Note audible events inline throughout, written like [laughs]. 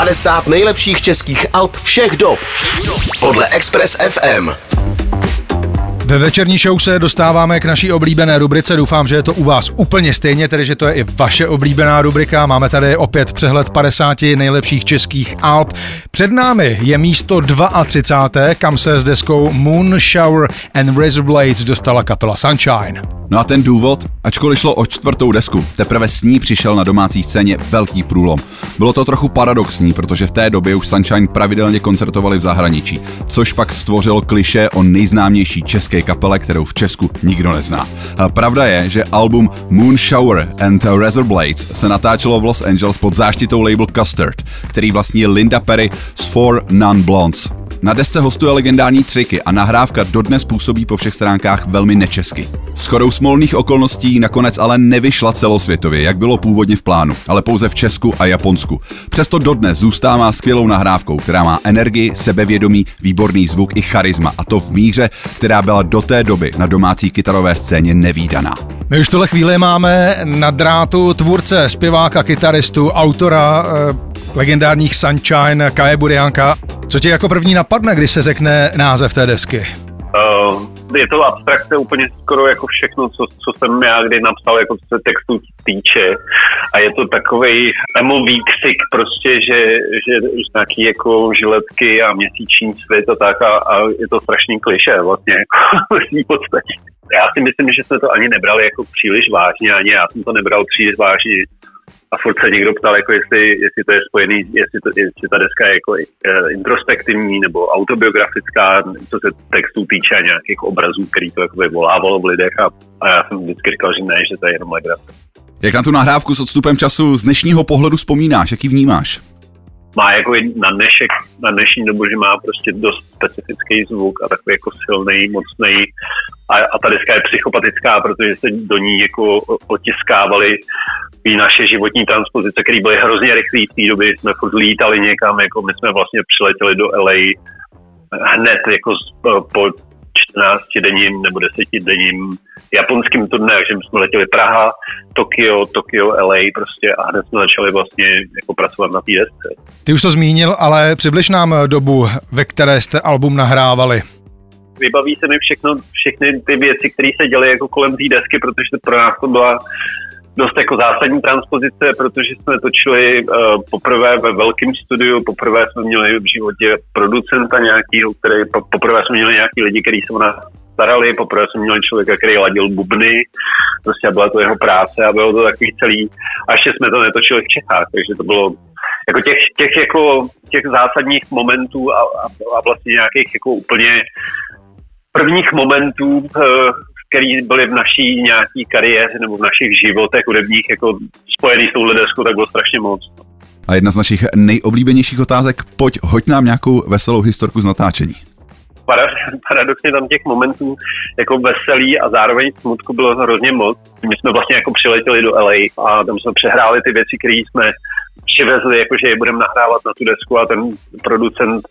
50 nejlepších českých alb všech dob podle Express FM. Ve večerní show se dostáváme k naší oblíbené rubrice. Doufám, že je to u vás úplně stejně, tedy že to je i vaše oblíbená rubrika. Máme tady opět přehled 50 nejlepších českých alb. Před námi je místo 32, kam se s deskou Moon Shower and Razor Blades dostala kapela Sunshine. No a ten důvod, ačkoliv šlo o čtvrtou desku, teprve s ní přišel na domácí scéně velký průlom. Bylo to trochu paradoxní, protože v té době už Sunshine pravidelně koncertovali v zahraničí, což pak stvořilo kliše o nejznámější české kapele, kterou v Česku nikdo nezná. A pravda je, že album Moon Shower and Razor Blades se natáčelo v Los Angeles pod záštitou label Custard, který vlastní Linda Perry z Four Non Blondes. Na desce hostuje legendární triky a nahrávka dodnes působí po všech stránkách velmi nečesky. S chodou smolných okolností nakonec ale nevyšla celosvětově, jak bylo původně v plánu, ale pouze v Česku a Japonsku. Přesto dodnes zůstává skvělou nahrávkou, která má energii, sebevědomí, výborný zvuk i charisma, a to v míře, která byla do té doby na domácí kytarové scéně nevýdaná. My už tohle chvíli máme na drátu tvůrce, zpěváka, kytaristu, autora eh, legendárních Sunshine, Kaje Burianka. Co tě jako první napadne, když se řekne název té desky? Uh, je to abstrakce úplně skoro jako všechno, co, co jsem já kdy napsal, jako co se textu týče. A je to takový emo výkřik prostě, že, že, že nějaký jako žiletky a měsíční svět a tak a, a je to strašný kliše vlastně jako [laughs] v podstatě. Já si myslím, že jsme to ani nebrali jako příliš vážně, ani já jsem to nebral příliš vážně a furt se někdo ptal, jako jestli, jestli to je spojený, jestli, to, jestli ta deska je jako eh, introspektivní nebo autobiografická, co se textů týče nějakých obrazů, který to jako vyvolávalo v lidech a, a já jsem vždycky říkal, že ne, že to je jenom legrace. Jak na tu nahrávku s odstupem času z dnešního pohledu vzpomínáš, jaký vnímáš? Má jako na dnešek, na dnešní dobu, že má prostě dost specifický zvuk a takový jako silný, mocný. A, a ta deska je psychopatická, protože se do ní jako otiskávaly i naše životní transpozice, které byly hrozně rychlé v té době, jsme furt lítali někam, jako my jsme vlastně přiletěli do LA hned jako po 14 denním nebo 10 denním japonským turné, že jsme letěli Praha, Tokio, Tokio, LA prostě a hned jsme začali vlastně jako pracovat na té desce. Ty už to zmínil, ale přibliž nám dobu, ve které jste album nahrávali. Vybaví se mi všechno, všechny ty věci, které se děly jako kolem té desky, protože pro nás to byla dost jako zásadní transpozice, protože jsme točili uh, poprvé ve velkém studiu, poprvé jsme měli v životě producenta nějakýho, který, po, poprvé jsme měli nějaký lidi, kteří se o nás starali, poprvé jsme měli člověka, který ladil bubny, prostě byla to jeho práce a bylo to takový celý, a ještě jsme to netočili v Čechách, takže to bylo jako těch, těch, jako, těch zásadních momentů a, a, a vlastně nějakých jako úplně prvních momentů uh, který byly v naší nějaký kariéře nebo v našich životech hudebních jako spojený s touhle deskou, tak bylo strašně moc. A jedna z našich nejoblíbenějších otázek, pojď, hoď nám nějakou veselou historku z natáčení. [laughs] Paradoxně tam těch momentů jako veselý a zároveň smutku bylo hrozně moc. My jsme vlastně jako přiletěli do LA a tam jsme přehráli ty věci, které jsme přivezli, jakože je budeme nahrávat na tu desku a ten producent,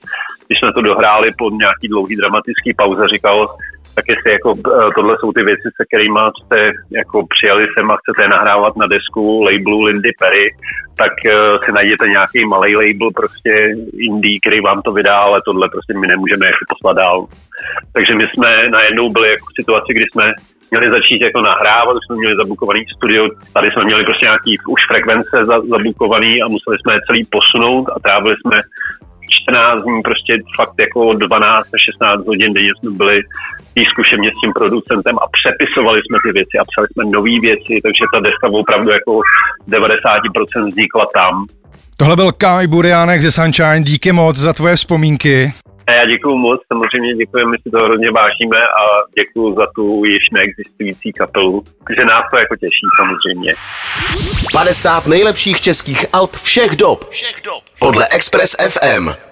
když jsme to dohráli po nějaký dlouhý dramatický pauze, říkal, tak jestli jako eh, tohle jsou ty věci, se kterými jste jako přijali sem a chcete nahrávat na desku labelu Lindy Perry, tak uh, si najděte nějaký malý label prostě indie, který vám to vydá, ale tohle prostě my nemůžeme jako poslat dál. Takže my jsme najednou byli jako v situaci, kdy jsme měli začít jako nahrávat, už jsme měli zabukovaný studio, tady jsme měli prostě nějaký už frekvence zabukovaný a museli jsme je celý posunout a trávili jsme 14 dní, prostě fakt jako 12 až 16 hodin denně jsme byli v zkušeně s tím producentem a přepisovali jsme ty věci a psali jsme nové věci, takže ta deska opravdu jako 90% vznikla tam. Tohle byl Kai Buriánek ze Sunshine, díky moc za tvoje vzpomínky. A já děkuji moc, samozřejmě děkuji, my si to hrozně vážíme a děkuji za tu již neexistující kapelu, že nás to jako těší samozřejmě. 50 nejlepších českých alb všech dob. Všech dob. Podle Express FM.